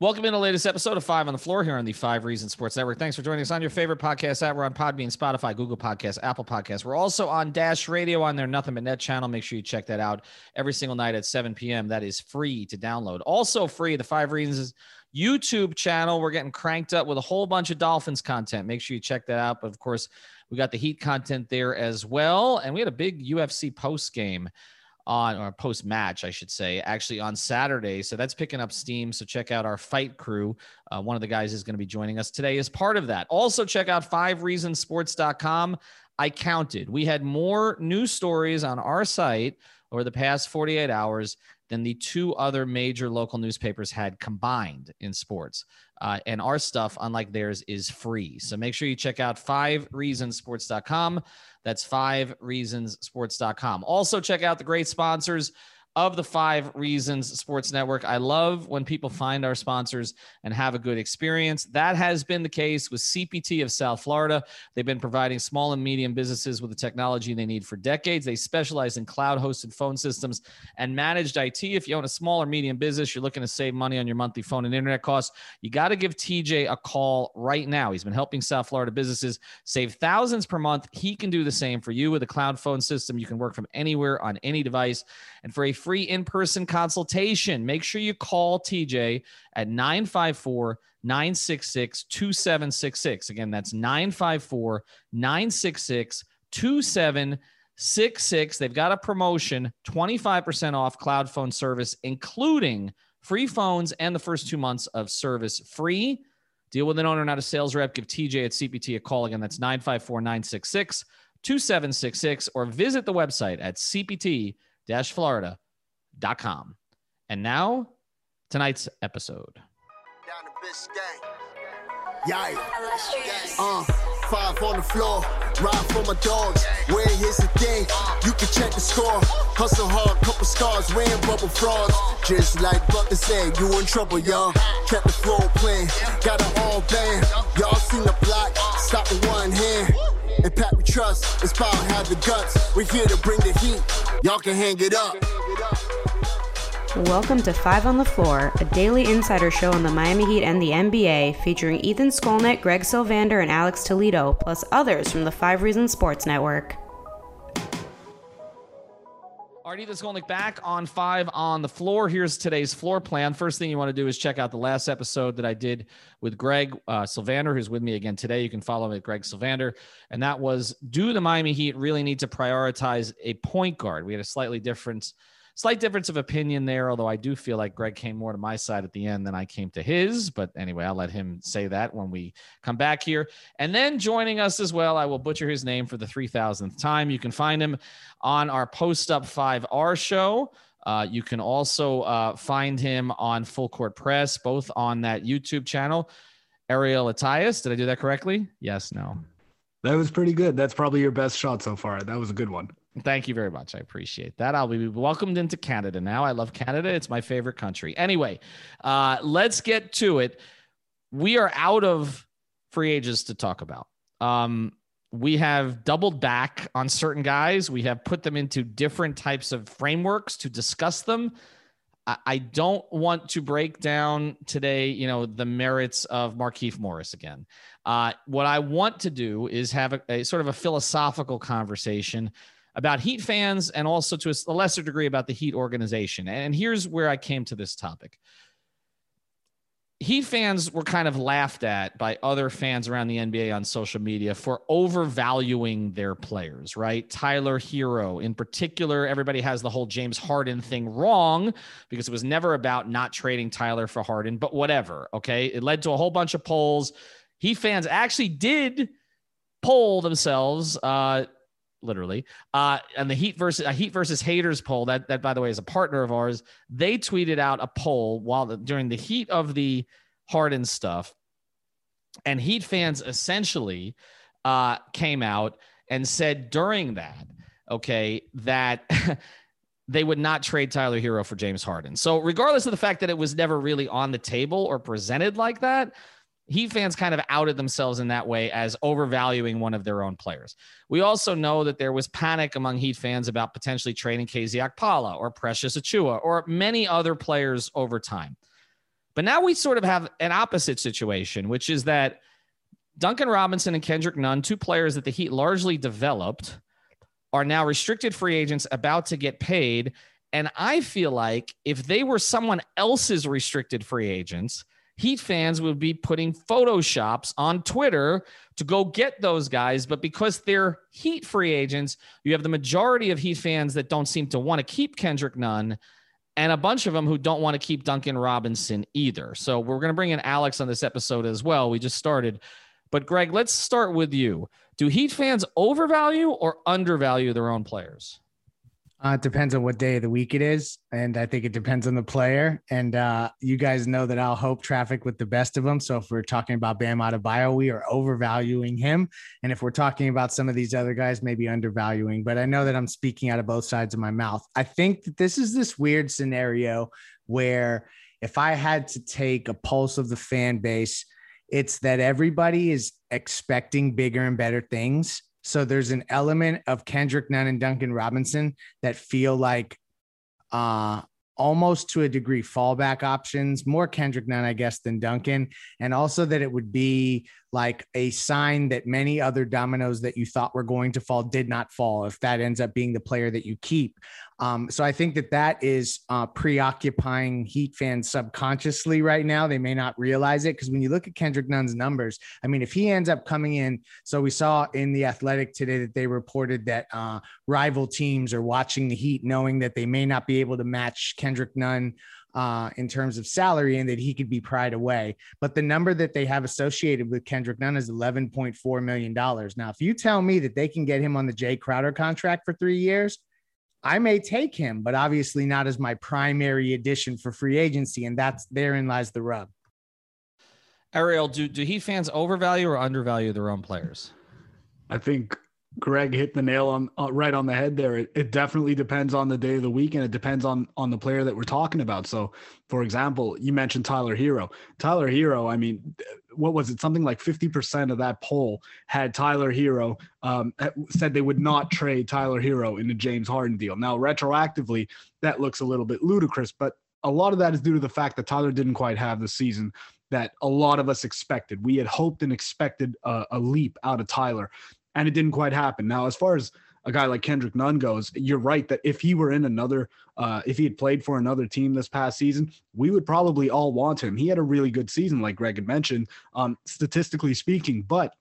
Welcome in the latest episode of Five on the Floor here on the Five Reasons Sports Network. Thanks for joining us on your favorite podcast app. We're on Podbean, Spotify, Google Podcasts, Apple Podcasts. We're also on Dash Radio on their Nothing But Net channel. Make sure you check that out every single night at 7 p.m. That is free to download. Also free, the Five Reasons YouTube channel. We're getting cranked up with a whole bunch of Dolphins content. Make sure you check that out. But of course, we got the Heat content there as well. And we had a big UFC post game on or post match, I should say, actually on Saturday. So that's picking up steam. So check out our fight crew. Uh, one of the guys is going to be joining us today as part of that. Also, check out fivereasonsports.com. I counted. We had more news stories on our site over the past 48 hours than the two other major local newspapers had combined in sports. Uh, and our stuff, unlike theirs, is free. So make sure you check out Five fivereasonsports.com. That's Five fivereasonsports.com. Also, check out the great sponsors of the Five Reasons Sports Network. I love when people find our sponsors and have a good experience. That has been the case with CPT of South Florida. They've been providing small and medium businesses with the technology they need for decades. They specialize in cloud hosted phone systems and managed IT. If you own a small or medium business, you're looking to save money on your monthly phone and internet costs, you got to give TJ a call right now. He's been helping South Florida businesses save thousands per month. He can do the same for you with a cloud phone system. You can work from anywhere on any device. And for a free in person consultation. Make sure you call TJ at 954 966 2766. Again, that's 954 966 2766. They've got a promotion 25% off cloud phone service, including free phones and the first two months of service free. Deal with an owner, not a sales rep. Give TJ at CPT a call. Again, that's 954 966 2766 or visit the website at CPT Florida com. And now, tonight's episode. Yeah. Uh, five on the floor, ride for my dogs. Where here's the thing, you can check the score. Hustle hard, couple scars, wearing bubble frogs. Just like Butler said, you in trouble, y'all. Kept the floor playing, got it all band. Y'all seen the block, trust, it's power have the guts. We're here to bring the heat, y'all can hang it up. Welcome to Five on the Floor, a daily insider show on the Miami Heat and the NBA, featuring Ethan Skolnick, Greg Sylvander, and Alex Toledo, plus others from the Five Reasons Sports Network. Right, Ethan Skolnick back on Five on the Floor. Here's today's floor plan. First thing you want to do is check out the last episode that I did with Greg uh, Sylvander, who's with me again today. You can follow me at Greg Sylvander. And that was Do the Miami Heat really need to prioritize a point guard? We had a slightly different slight difference of opinion there, although I do feel like Greg came more to my side at the end than I came to his. But anyway, I'll let him say that when we come back here. And then joining us as well, I will butcher his name for the 3000th time. You can find him on our Post Up 5R show. Uh, you can also uh, find him on Full Court Press, both on that YouTube channel. Ariel Atias, did I do that correctly? Yes, no. That was pretty good. That's probably your best shot so far. That was a good one. Thank you very much. I appreciate that. I'll be welcomed into Canada now. I love Canada. It's my favorite country. Anyway, uh, let's get to it. We are out of free agents to talk about. Um, we have doubled back on certain guys. We have put them into different types of frameworks to discuss them. I, don't want to break down today, you know, the merits of Markieff Morris again. Uh, what I want to do is have a, a sort of a philosophical conversation about Heat fans and also to a lesser degree about the Heat organization. And here's where I came to this topic. Heat fans were kind of laughed at by other fans around the NBA on social media for overvaluing their players, right? Tyler Herro, in particular, everybody has the whole James Harden thing wrong because it was never about not trading Tyler for Harden, but whatever. Okay. It led to a whole bunch of polls. Heat fans actually did poll themselves uh, literally. Uh, and the Heat versus a Heat versus Haters poll that that by the way is a partner of ours. They tweeted out a poll while the, during the heat of the Harden stuff, and Heat fans essentially uh, came out and said during that, okay, that. they would not trade Tyler Herro for James Harden. So, regardless of the fact that it was never really on the table or presented like that, Heat fans kind of outed themselves in that way as overvaluing one of their own players. We also know that there was panic among Heat fans about potentially trading KZ Okpala or Precious Achiuwa or many other players over time. But now we sort of have an opposite situation, which is that Duncan Robinson and Kendrick Nunn, two players that the Heat largely developed, are now restricted free agents about to get paid. And I feel like if they were someone else's restricted free agents, Heat fans would be putting photoshops on Twitter to go get those guys. But because they're Heat free agents, you have the majority of Heat fans that don't seem to want to keep Kendrick Nunn and a bunch of them who don't want to keep Duncan Robinson either. So we're going to bring in Alex on this episode as well. We just started. But Greg, let's start with you. Do Heat fans overvalue or undervalue their own players? Uh, it depends on what day of the week it is, and I think it depends on the player. And uh, you guys know that I'll hope traffic with the best of them. So if we're talking about Bam Adebayo, we are overvaluing him, and if we're talking about some of these other guys, maybe undervaluing. But I know that I'm speaking out of both sides of my mouth. I think that this is this weird scenario where if I had to take a pulse of the fan base, it's that everybody is expecting bigger and better things so there's an element of Kendrick Nunn and Duncan Robinson that feel like uh almost to a degree fallback options, more Kendrick Nunn, I guess, than Duncan. And also that it would be like a sign that many other dominoes that you thought were going to fall did not fall if that ends up being the player that you keep. Um, so I think that that is uh, preoccupying Heat fans subconsciously right now. They may not realize it because when you look at Kendrick Nunn's numbers, I mean, if he ends up coming in, so we saw in the Athletic today that they reported that uh, rival teams are watching the Heat, knowing that they may not be able to match Kendrick Nunn uh, in terms of salary and that he could be pried away. But the number that they have associated with Kendrick Nunn is $11.4 million. Now, if you tell me that they can get him on the Jae Crowder contract for three years, I may take him, but obviously not as my primary addition for free agency. And that's therein lies the rub. Ariel, do, do Heat fans overvalue or undervalue their own players? I think Greg hit the nail on uh, right on the head there. It, it, definitely depends on the day of the week, and it depends on on the player that we're talking about. So, for example, you mentioned Tyler Herro. Tyler Herro, I mean, what was it? Something like fifty percent of that poll had Tyler Herro um, said they would not trade Tyler Herro in the James Harden deal. Now, retroactively, that looks a little bit ludicrous, but a lot of that is due to the fact that Tyler didn't quite have the season that a lot of us expected. We had hoped and expected a, a leap out of Tyler and it didn't quite happen. Now, as far as a guy like Kendrick Nunn goes, you're right that if he were in another, uh, if he had played for another team this past season, we would probably all want him. He had a really good season, like Greg had mentioned, um, statistically speaking, but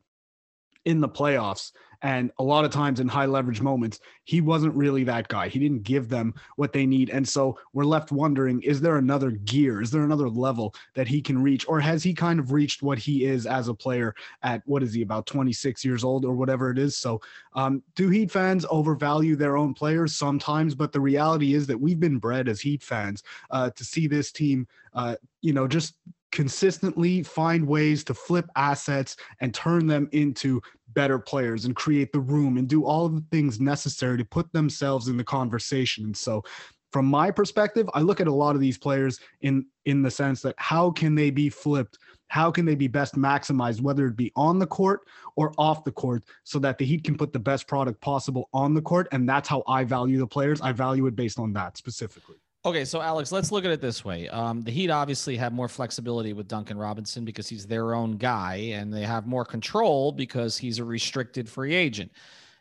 in the playoffs, and a lot of times in high leverage moments, he wasn't really that guy. He didn't give them what they need. And so we're left wondering is there another gear? Is there another level that he can reach? Or has he kind of reached what he is as a player at what is he, about 26 years old or whatever it is? So um, do Heat fans overvalue their own players sometimes? But the reality is that we've been bred as Heat fans uh, to see this team, uh, you know, just consistently find ways to flip assets and turn them into better players and create the room and do all the things necessary to put themselves in the conversation. And so from my perspective, I look at a lot of these players in in the sense that how can they be flipped? How can they be best maximized, whether it be on the court or off the court, so that the Heat can put the best product possible on the court? And that's how I value the players. I value it based on that specifically. Okay, so Alex, let's look at it this way. Um, the Heat obviously have more flexibility with Duncan Robinson because he's their own guy, and they have more control because he's a restricted free agent.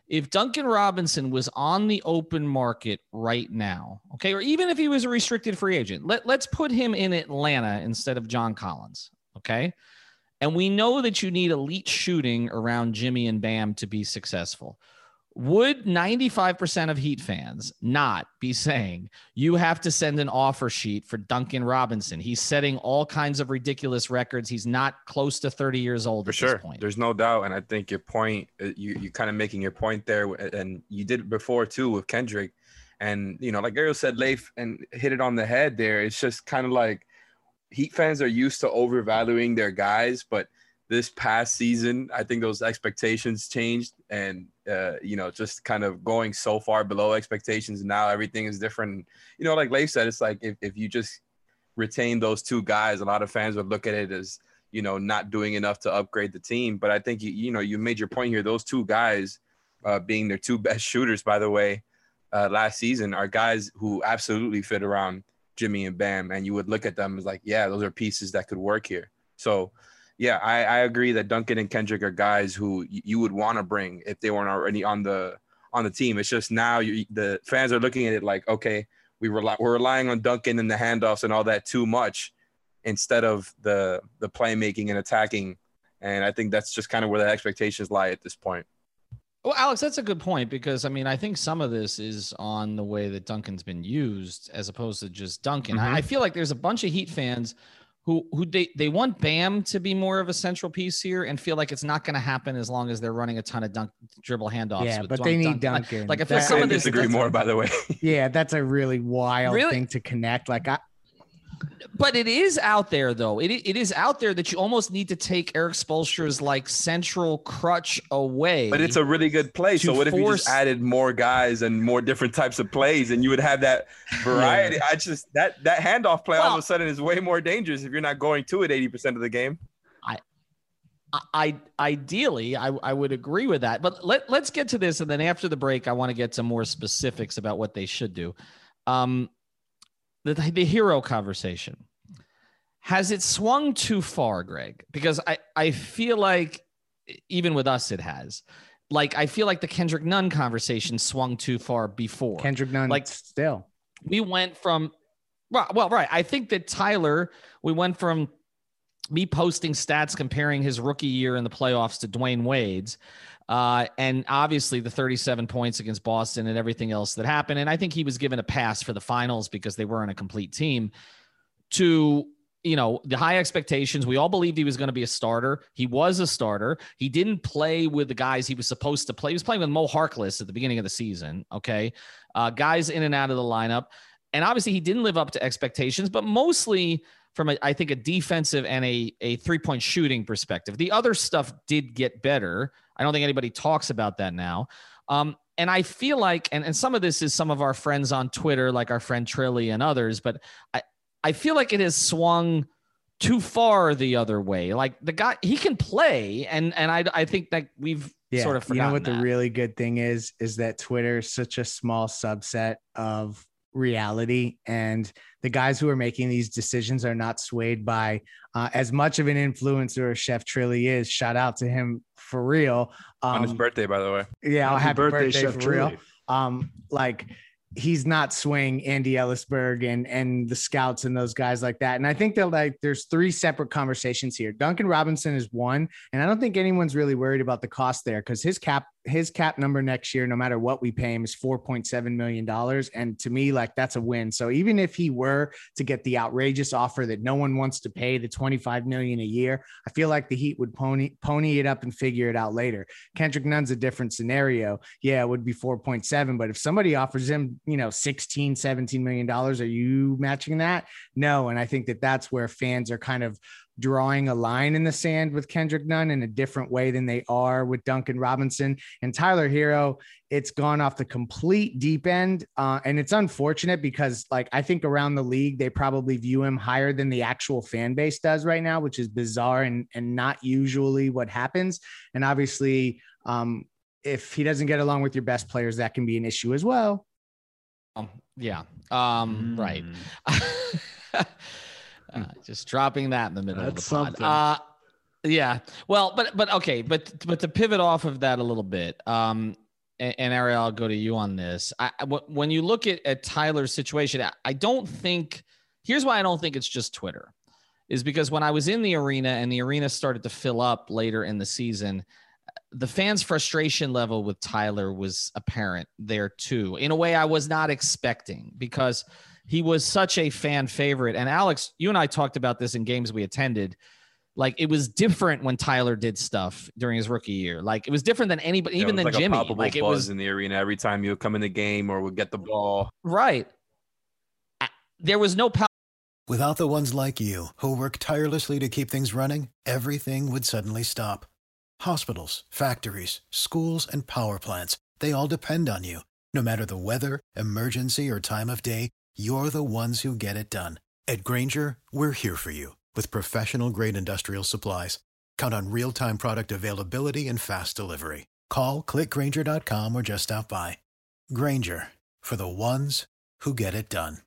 If Duncan Robinson was on the open market right now, okay, or even if he was a restricted free agent, let, let's put him in Atlanta instead of John Collins, okay? And we know that you need elite shooting around Jimmy and Bam to be successful would 95% of Heat fans not be saying you have to send an offer sheet for Duncan Robinson? He's setting all kinds of ridiculous records. He's not close to 30 years old For at sure. this point. There's no doubt. And I think your point, uh, you, you kind of making your point there. And you did it before too with Kendrick. And, you know, like Ariel said, Leif and hit it on the head there. It's just kind of like Heat fans are used to overvaluing their guys, but this past season, I think those expectations changed and, uh, you know, just kind of going so far below expectations. Now everything is different. You know, like Leif said, it's like if, if you just retain those two guys, a lot of fans would look at it as, you know, not doing enough to upgrade the team. But I think, you, you know, you made your point here. Those two guys uh, being their two best shooters, by the way, uh, last season are guys who absolutely fit around Jimmy and Bam. And you would look at them as like, yeah, those are pieces that could work here. So, yeah, I, I agree that Duncan and Kendrick are guys who you would want to bring if they weren't already on the on the team. It's just now you, the fans are looking at it like, okay, we rely, we're relying on Duncan and the handoffs and all that too much instead of the the playmaking and attacking. And I think that's just kind of where the expectations lie at this point. Well, Alex, that's a good point because I mean, I think some of this is on the way that Duncan's been used as opposed to just Duncan. I, mm-hmm. I feel like there's a bunch of Heat fans who who they, they want Bam to be more of a central piece here and feel like it's not going to happen as long as they're running a ton of dunk dribble handoffs. Yeah, but Dunk- they need Dunk- Duncan. Like, like I feel That- some I of this disagree more, by the way. Yeah, that's a really wild Really? thing to connect. Like I, But it is out there, though. It, it is out there that you almost need to take Erik Spoelstra's like central crutch away. But it's a really good play. So what if you just added more guys and more different types of plays, and you would have that variety? I just that that handoff play all of a sudden is way more dangerous if you're not going to it eighty percent of the game. I, I ideally I, I would agree with that. But let let's get to this, and then after the break, I want to get some more specifics about what they should do. Um, the the Herro conversation has it swung too far, Greg? Because I I feel like even with us it has. Like I feel like the Kendrick Nunn conversation swung too far before. Kendrick Nunn, Like- still. we went from well, well, right. I think that Tyler, we went from me posting stats comparing his rookie year in the playoffs to Dwyane Wade's, uh, and obviously the 37 points against Boston and everything else that happened. And I think he was given a pass for the finals because they weren't a complete team. To you know the high expectations, we all believed he was going to be a starter. He was a starter. He didn't play with the guys he was supposed to play. He was playing with Mo Harkless at the beginning of the season. Okay, uh, guys in and out of the lineup and obviously he didn't live up to expectations, but mostly from a, I think a defensive and a a three point shooting perspective. The other stuff did get better. I don't think anybody talks about that now. Um, and I feel like, and, and some of this is some of our friends on Twitter, like our friend Trilly and others, but I, I feel like it has swung too far the other way. Like the guy, he can play, and and I I think that we've Yeah, sort of forgotten. you know what the really good thing is is that Twitter is such a small subset of reality, and the guys who are making these decisions are not swayed by uh, as much of an influencer as Chef Trilly is. Shout out to him for real. on his Um, birthday, by the way. yeah, happy, happy birthday, Chef for real. Trilly. Um, like he's not swaying Andy Elisburg and and the scouts and those guys like that. And I think that like there's three separate conversations here. Duncan Robinson is one, and I don't think anyone's really worried about the cost there because his cap his cap number next year, no matter what we pay him, is four point seven million dollars. And to me, like that's a win. So even if he were to get the outrageous offer that no one wants to pay, the twenty five million a year, I feel like the Heat would pony pony it up and figure it out later. Kendrick Nunn's a different scenario. Yeah, it would be 4.7, but if somebody offers him, you know, 16, 17 million dollars, are you matching that? No, and I think that that's where fans are kind of drawing a line in the sand with Kendrick Nunn in a different way than they are with Duncan Robinson and Tyler Herro. It's gone off the complete deep end, uh, and it's unfortunate because, like, I think around the league they probably view him higher than the actual fan base does right now, which is bizarre and and not usually what happens. And obviously, um, if he doesn't get along with your best players, that can be an issue as well. Um, yeah. Um, Right. Uh, just dropping that in the middle That's of the pod. something. Uh, yeah. Well, but but okay, but but to pivot off of that a little bit, um, and, and Ariel, I'll go to you on this. I, when you look at, at Tyler's situation, I, I don't think. Here's why I don't think it's just Twitter, is because when I was in the arena and the arena started to fill up later in the season, the fans' frustration level with Tyler was apparent there too, in a way I was not expecting because he was such a fan favorite. And Alex, you and I talked about this in games we attended. Like it was different when Tyler did stuff during his rookie year. Like it was different than anybody, Yeah, even it was than like Jimmy. A palpable Like it buzz was in the arena every time you would come in the game or would get the ball. right. There was no power. Without the ones like you, who work tirelessly to keep things running, everything would suddenly stop. Hospitals, factories, schools, and power plants, they all depend on you. No matter the weather, emergency, or time of day, you're the ones who get it done. At Grainger, we're here for you with professional grade industrial supplies. Count on real time product availability and fast delivery. Call clickgranger.com or just stop by. Grainger for the ones who get it done.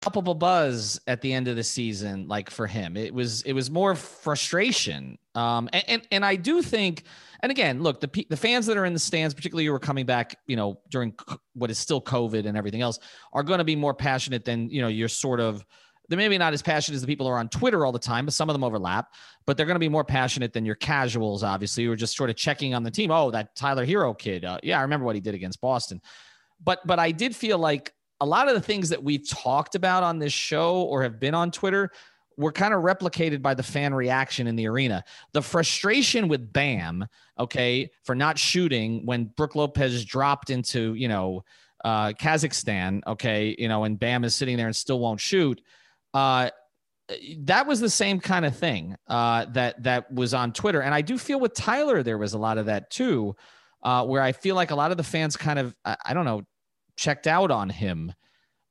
palpable buzz at the end of the season like for him it was it was more frustration um and and, and i do think and again look the the fans that are in the stands particularly who are coming back you know during what is still covid and everything else are going to be more passionate than you know you're sort of they're maybe not as passionate as the people who are on Twitter all the time, but some of them overlap. But they're going to be more passionate than your casuals, obviously, who are just sort of checking on the team. Oh, that Tyler Herro kid. Uh, yeah, I remember what he did against Boston. But but I did feel like a lot of the things that we've talked about on this show or have been on Twitter were kind of replicated by the fan reaction in the arena. The frustration with Bam, okay, for not shooting when Brook Lopez dropped into, you know, uh, Kazakhstan, okay, you know, and Bam is sitting there and still won't shoot. Uh, that was the same kind of thing uh, that that was on Twitter, and I do feel with Tyler there was a lot of that too, uh, where I feel like a lot of the fans kind of I, I don't know checked out on him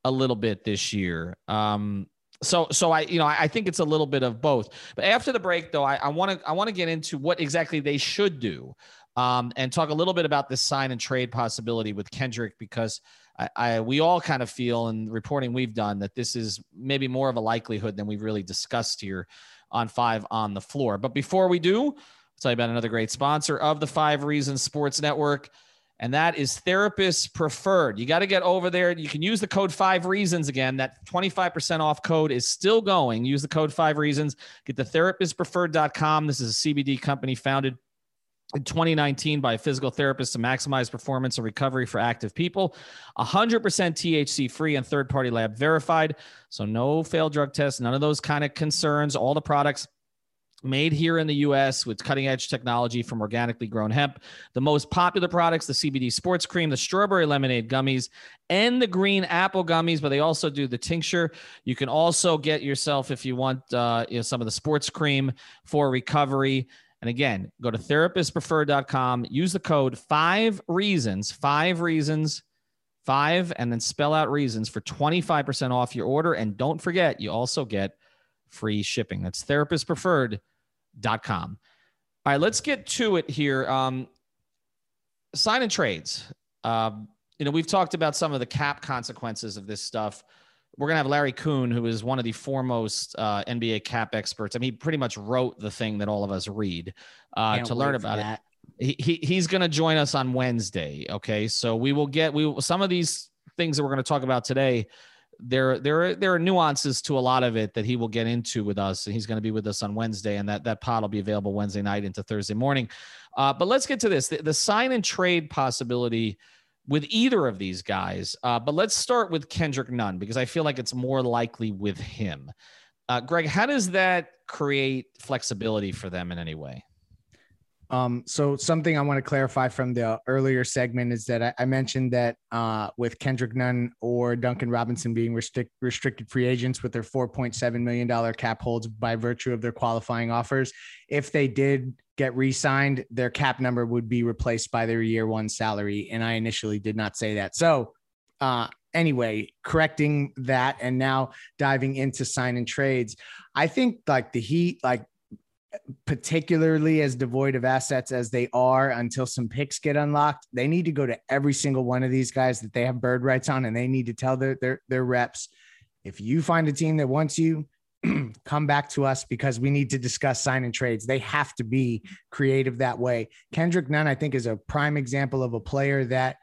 a little bit this year. Um, so so I you know I, I think it's a little bit of both. But after the break though, I want to I want to get into what exactly they should do. Um, and talk a little bit about this sign and trade possibility with Kendrick because I, I we all kind of feel in reporting we've done that this is maybe more of a likelihood than we've really discussed here on five on the floor. But before we do, I'll tell you about another great sponsor of the Five Reasons Sports Network, and that is Therapist Preferred. You got to get over there. You can use the code Five Reasons again. That 25% off code is still going. Use the code Five Reasons. Get the therapist therapistpreferred.com. This is a CBD company founded in 2019 by a physical therapist to maximize performance and recovery for active people. 100% THC free and third party lab verified. So, no failed drug tests, none of those kind of concerns. All the products made here in the US with cutting edge technology from organically grown hemp. The most popular products the CBD sports cream, the strawberry lemonade gummies, and the green apple gummies, but they also do the tincture. You can also get yourself, if you want, uh, you know, some of the sports cream for recovery. And again, go to therapistpreferred.com, use the code five reasons, five reasons, five, and then spell out reasons for 25% off your order. And don't forget, you also get free shipping. That's therapistpreferred.com. All right, let's get to it here. Um, sign and trades. Um, you know, we've talked about some of the cap consequences of this stuff. We're gonna have Larry Coon, who is one of the foremost uh, NBA cap experts. I mean, he pretty much wrote the thing that all of us read uh, to learn about it he, he he's going to join us on Wednesday. Okay, so we will get we will, some of these things that we're going to talk about today. There there are, there are nuances to a lot of it that he will get into with us, and he's going to be with us on Wednesday, and that that pod will be available Wednesday night into Thursday morning. Uh, but let's get to this: the, the sign and trade possibility with either of these guys. Uh, but let's start with Kendrick Nunn because I feel like it's more likely with him. Uh, Greg, how does that create flexibility for them in any way? Um, so something I want to clarify from the earlier segment is that I, I mentioned that uh, with Kendrick Nunn or Duncan Robinson being restrict, restricted free agents with their $4.7 million cap holds by virtue of their qualifying offers, if they did get re-signed, their cap number would be replaced by their year one salary. And I initially did not say that. So uh, anyway, correcting that and now diving into sign and trades, I think like the Heat, like particularly as devoid of assets as they are until some picks get unlocked they need to go to every single one of these guys that they have bird rights on and they need to tell their their, their reps if you find a team that wants you come back to us because we need to discuss sign and trades. They have to be creative that way. Kendrick nunn i think is a prime example of a player that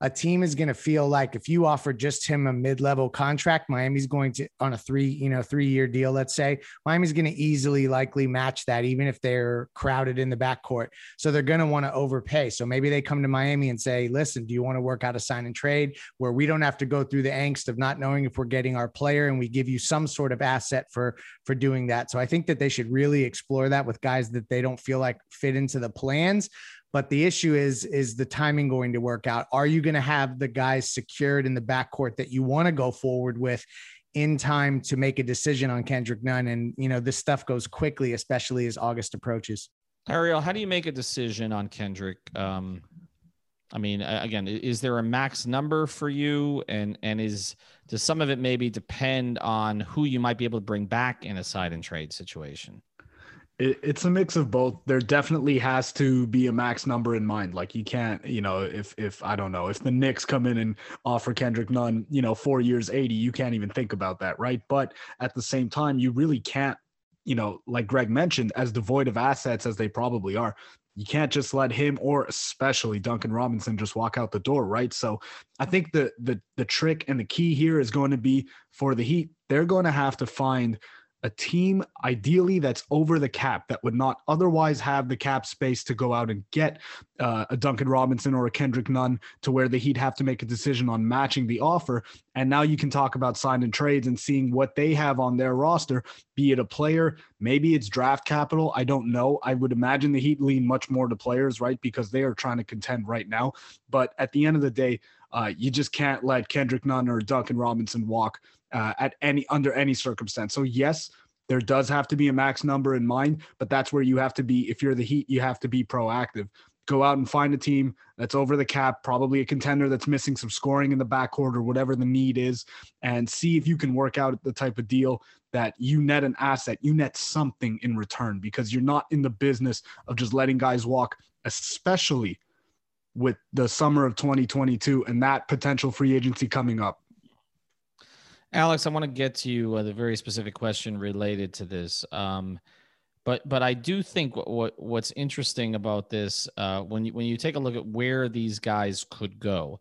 a team is going to feel like if you offer just him a mid-level contract, Miami's going to on a three, you know, three-year deal, let's say, Miami's going to easily likely match that, even if they're crowded in the backcourt. So they're going to want to overpay. So maybe they come to Miami and say, listen, do you want to work out a sign and trade where we don't have to go through the angst of not knowing if we're getting our player and we give you some sort of asset for for doing that. So I think that they should really explore that with guys that they don't feel like fit into the plans. But the issue is, is the timing going to work out? Are you going to have the guys secured in the backcourt that you want to go forward with in time to make a decision on Kendrick Nunn? And, you know, this stuff goes quickly, especially as August approaches. Ariel, how do you make a decision on Kendrick? Um, I mean, again, is there a max number for you? And, and is, does some of it maybe depend on who you might be able to bring back in a sign and trade situation? It, it's a mix of both. There definitely has to be a max number in mind. Like you can't, you know, if if I don't know, if the Knicks come in and offer Kendrick Nunn, you know, four years, 80, you can't even think about that, right? But at the same time, you really can't, you know, like Greg mentioned, as devoid of assets as they probably are, you can't just let him or especially Duncan Robinson just walk out the door, right? So I think the the the trick and the key here is going to be for the Heat, they're going to have to find a team ideally that's over the cap that would not otherwise have the cap space to go out and get uh, a Duncan Robinson or a Kendrick Nunn to where the Heat have to make a decision on matching the offer. And now you can talk about signing trades and seeing what they have on their roster, be it a player, maybe it's draft capital. I don't know. I would imagine the Heat lean much more to players, right? Because they are trying to contend right now. But at the end of the day, uh, you just can't let Kendrick Nunn or Duncan Robinson walk uh, at any under any circumstance. So yes, there does have to be a max number in mind, but that's where you have to be. If you're the Heat, you have to be proactive. Go out and find a team that's over the cap, probably a contender that's missing some scoring in the backcourt or whatever the need is, and see if you can work out the type of deal that you net an asset, you net something in return because you're not in the business of just letting guys walk, especially with the summer of 2022 and that potential free agency coming up. Alex, I want to get to you uh, the very specific question related to this. Um, but but I do think what, what what's interesting about this uh, when you when you take a look at where these guys could go,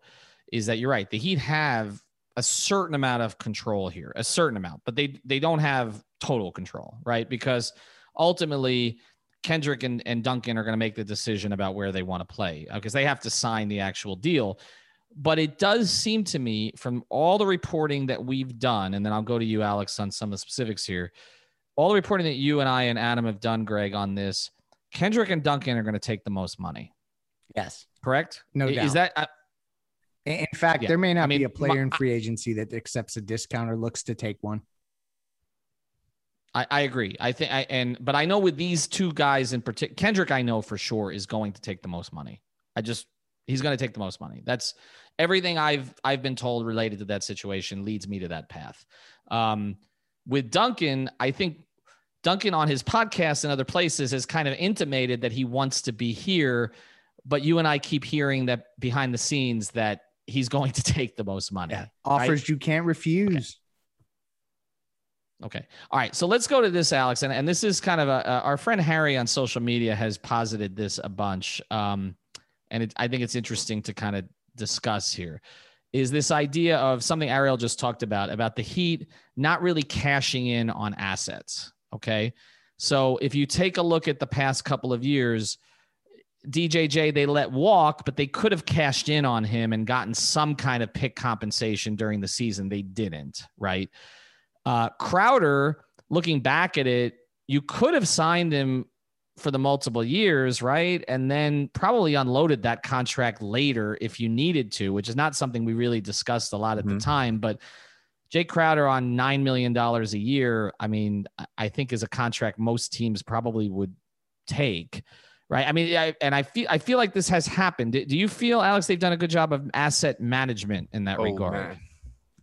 is that you're right. The Heat have a certain amount of control here, a certain amount, but they they don't have total control, right? Because ultimately, Kendrick and, and Duncan are going to make the decision about where they want to play because uh, they have to sign the actual deal but it does seem to me from all the reporting that we've done, and then I'll go to you, Alex, on some of the specifics here. All the reporting that you and I and Adam have done, Greg, on this, Kendrick and Duncan are going to take the most money. Yes. Correct? No Is doubt. Is that. Uh, in fact, yeah. there may not I mean, be a player my, in free agency that accepts a discount or looks to take one. I, I agree. I think I and but I know with these two guys in particular, Kendrick, I know for sure is going to take the most money. I just He's going to take the most money. That's everything I've I've been told related to that situation leads me to that path. Um, with Duncan, I think Duncan on his podcast and other places has kind of intimated that he wants to be here, but you and I keep hearing that behind the scenes that he's going to take the most money. Yeah. Offers right? you can't refuse. Okay. okay. All right. So let's go to this, Alex. And, and this is kind of a, a, our friend Harry on social media has posited this a bunch. Um, and it, I think it's interesting to kind of discuss here is this idea of something Ariel just talked about about the Heat not really cashing in on assets. Okay. So if you take a look at the past couple of years, DJJ they let walk, but they could have cashed in on him and gotten some kind of pick compensation during the season. They didn't, right? Uh, Crowder, looking back at it, you could have signed him for the multiple years, right? And then probably unloaded that contract later if you needed to, which is not something we really discussed a lot at mm-hmm. the time. But Jae Crowder on $9 million a year, I mean, I think is a contract most teams probably would take. Right. I mean, I, and I feel I feel like this has happened. Do you feel, Alex, they've done a good job of asset management in that oh, regard? Man.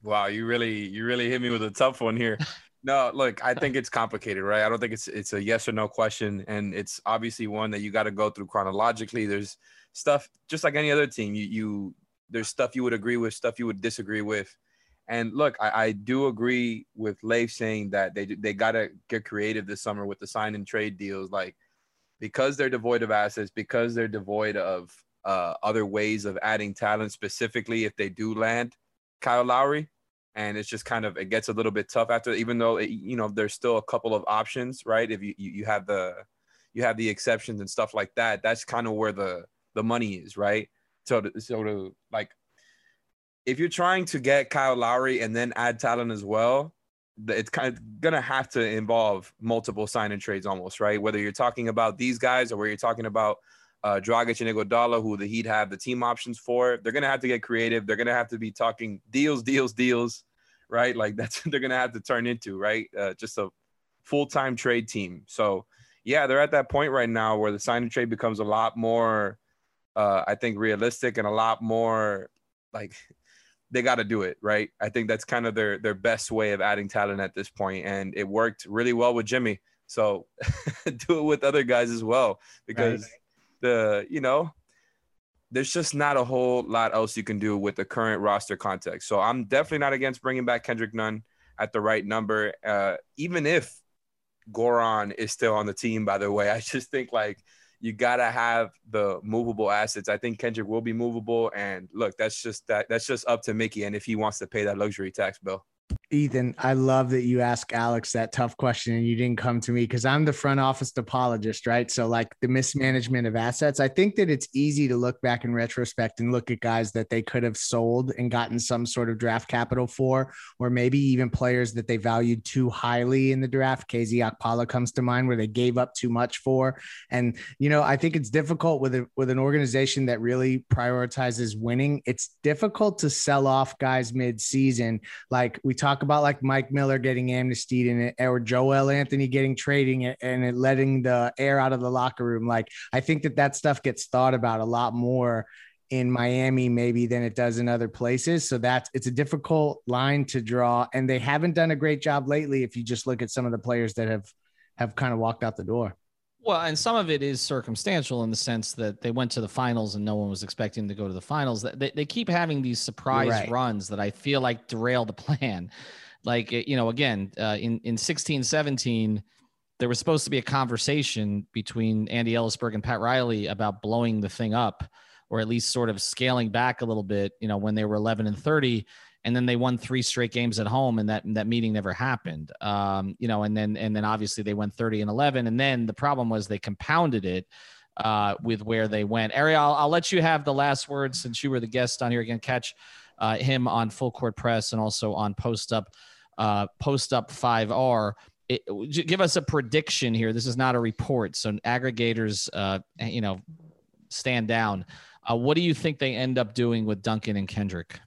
Wow, you really you really hit me with a tough one here. No, look, I think it's complicated, right? I don't think it's it's a yes or no question, and it's obviously one that you got to go through chronologically. There's stuff just like any other team. You you there's stuff you would agree with, stuff you would disagree with, and look, I, I do agree with Leif saying that they they got to get creative this summer with the sign and trade deals, like because they're devoid of assets, because they're devoid of uh, other ways of adding talent, specifically if they do land Kyle Lowry. And it's just kind of it gets a little bit tough after, even though it, you know there's still a couple of options, right? If you you, you have the you have the exceptions and stuff like that, that's kind of where the the money is, right? So to, so to like, if you're trying to get Kyle Lowry and then add talent as well, it's kind of gonna have to involve multiple sign and trades almost, right? Whether you're talking about these guys or where you're talking about uh, Dragic and Iguodala, who the Heat have the team options for, they're gonna have to get creative. They're gonna have to be talking deals, deals, deals, right? Like that's they're gonna have to turn into, right? Uh, just a full time trade team. So yeah, they're at that point right now where the sign and trade becomes a lot more, uh, I think, realistic and a lot more like they got to do it right. I think that's kind of their their best way of adding talent at this point, and it worked really well with Jimmy. So do it with other guys as well because right. The you know there's just not a whole lot else you can do with the current roster context. So I'm definitely not against bringing back Kendrick Nunn at the right number, uh, even if Goran is still on the team. By the way, I just think like you gotta have the movable assets. I think Kendrick will be movable, and look, that's just that that's just up to Micky, and if he wants to pay that luxury tax bill. Ethan, I love that you ask Alex that tough question and you didn't come to me because I'm the front office apologist, right? So, like the mismanagement of assets, I think that it's easy to look back in retrospect and look at guys that they could have sold and gotten some sort of draft capital for, or maybe even players that they valued too highly in the draft. KZ Okpala comes to mind where they gave up too much for. And, you know, I think it's difficult with a, with an organization that really prioritizes winning. It's difficult to sell off guys mid season. Like we talk about like Mike Miller getting amnestied and or Joel Anthony getting trading and letting the air out of the locker room. Like I think that that stuff gets thought about a lot more in Miami maybe than it does in other places. So that's it's a difficult line to draw, and they haven't done a great job lately. If you just look at some of the players that have have kind of walked out the door. Well, and some of it is circumstantial in the sense that they went to the finals and no one was expecting to go to the finals. They, they keep having these surprise right. runs that I feel like derail the plan. Like, you know, again, uh, in, in 16, 17, there was supposed to be a conversation between Andy Elisburg and Pat Riley about blowing the thing up or at least sort of scaling back a little bit, you know, when they were 11 and 30 and then they won three straight games at home and that that meeting never happened. Um, you know and then and then obviously they went 30 and 11 and then the problem was they compounded it uh, with where they went. Ariel I'll, I'll, let you have the last word since you were the guest on here again. Catch uh, him on full court press and also on post up uh, post up 5r it, give us a prediction here. This is not a report so aggregators uh, you know stand down. Uh, what do you think they end up doing with duncan and kendrick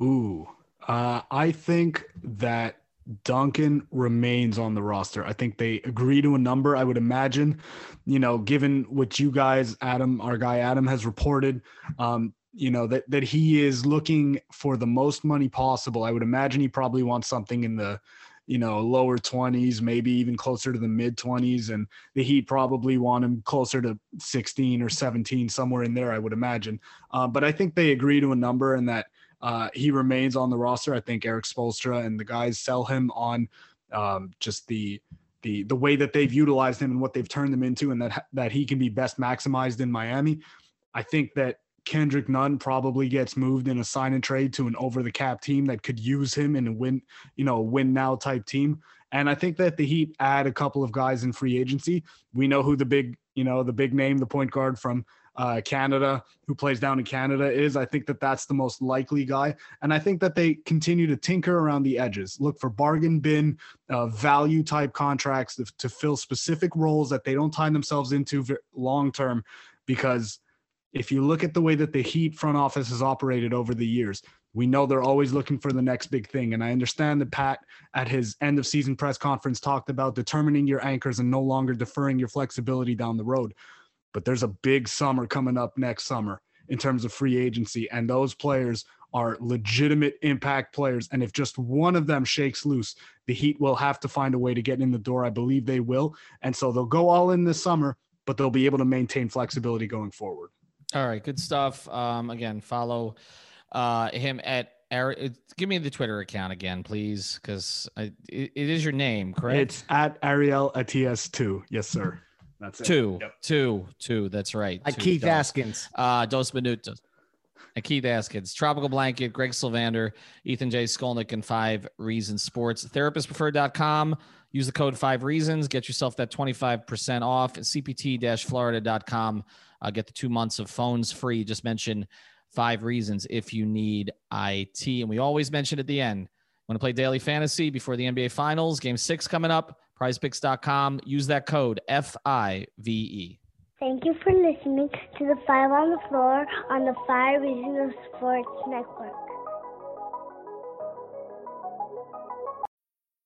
Ooh, uh, I think that Duncan remains on the roster. I think they agree to a number. I would imagine, you know, given what you guys, Adam, our guy Adam, has reported, um, you know that that he is looking for the most money possible. I would imagine he probably wants something in the you know, lower 20s, maybe even closer to the mid 20s. And the Heat probably want him closer to 16 or 17, somewhere in there, I would imagine. Uh, but I think they agree to a number and that uh, he remains on the roster. I think Erik Spoelstra and the guys sell him on um, just the the the way that they've utilized him and what they've turned him into, and that that he can be best maximized in Miami. I think that Kendrick Nunn probably gets moved in a sign and trade to an over the cap team that could use him in a win, you know, win now type team. And I think that the Heat add a couple of guys in free agency. We know who the big, you know, the big name, the point guard from uh, Canada, who plays down in Canada, is. I think that that's the most likely guy. And I think that they continue to tinker around the edges, look for bargain bin uh, value type contracts to, to fill specific roles that they don't tie themselves into long term. Because if you look at the way that the Heat front office has operated over the years, we know they're always looking for the next big thing. And I understand that Pat, at his end of season press conference, talked about determining your anchors and no longer deferring your flexibility down the road but there's a big summer coming up next summer in terms of free agency. And those players are legitimate impact players. And if just one of them shakes loose, the Heat will have to find a way to get in the door. I believe they will. And so they'll go all in this summer, but they'll be able to maintain flexibility going forward. All right. Good stuff. Um, again, follow uh, him at Eric, give me the Twitter account again, please, because it, it is your name, correct? It's at Ariel Atias two. Yes, sir. That's it. Two, Yep. two, two. That's right. Two. Keith Dos. Askins. Uh, Dos Minutos. Keith Askins, Tropical Blanket, Greg Sylvander, Ethan J. Skolnick, and Five Reasons Sports. TherapistPreferred.com. Use the code Five Reasons. Get yourself that 25% off. CPT Florida.com. Uh, get the two months of phones free. Just mention Five Reasons if you need IT. And we always mention at the end want to play daily fantasy before the NBA Finals, game six coming up, prizepicks.com. Use that code F I V E. Thank you for listening to the Five on the Floor on the Five Reasons Sports Network.